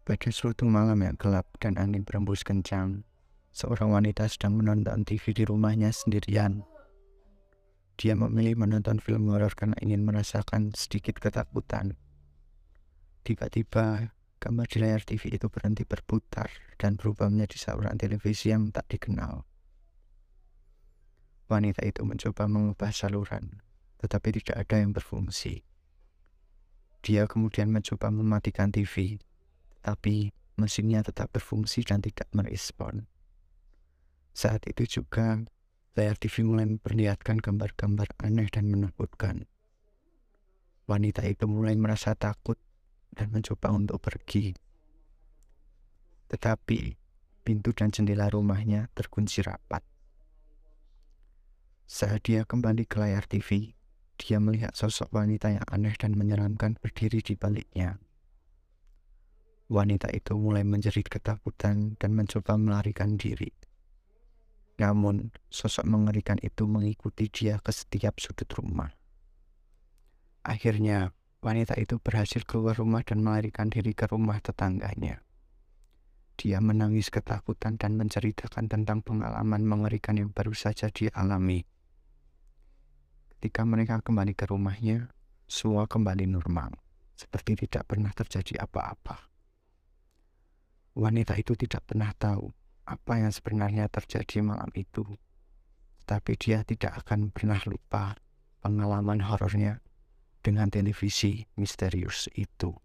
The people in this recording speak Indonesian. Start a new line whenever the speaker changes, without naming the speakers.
Pada suatu malam yang gelap dan angin berembus kencang, seorang wanita sedang menonton TV di rumahnya sendirian. Dia memilih menonton film horor karena ingin merasakan sedikit ketakutan. Tiba-tiba, gambar di layar TV itu berhenti berputar dan berubah menjadi saluran televisi yang tak dikenal. Wanita itu mencoba mengubah saluran, tetapi tidak ada yang berfungsi. Dia kemudian mencoba mematikan TV, tapi mesinnya tetap berfungsi dan tidak merespon. Saat itu juga layar TV mulai memperlihatkan gambar-gambar aneh dan menakutkan. Wanita itu mulai merasa takut dan mencoba untuk pergi. Tetapi pintu dan jendela rumahnya terkunci rapat. Saat dia kembali ke layar TV, dia melihat sosok wanita yang aneh dan menyeramkan berdiri di baliknya. Wanita itu mulai menjerit ketakutan dan mencoba melarikan diri. Namun, sosok mengerikan itu mengikuti dia ke setiap sudut rumah. Akhirnya, wanita itu berhasil keluar rumah dan melarikan diri ke rumah tetangganya. Dia menangis ketakutan dan menceritakan tentang pengalaman mengerikan yang baru saja dia alami. Ketika mereka kembali ke rumahnya, semua kembali normal, seperti tidak pernah terjadi apa-apa. Wanita itu tidak pernah tahu apa yang sebenarnya terjadi malam itu, tapi dia tidak akan pernah lupa pengalaman horornya dengan televisi misterius itu.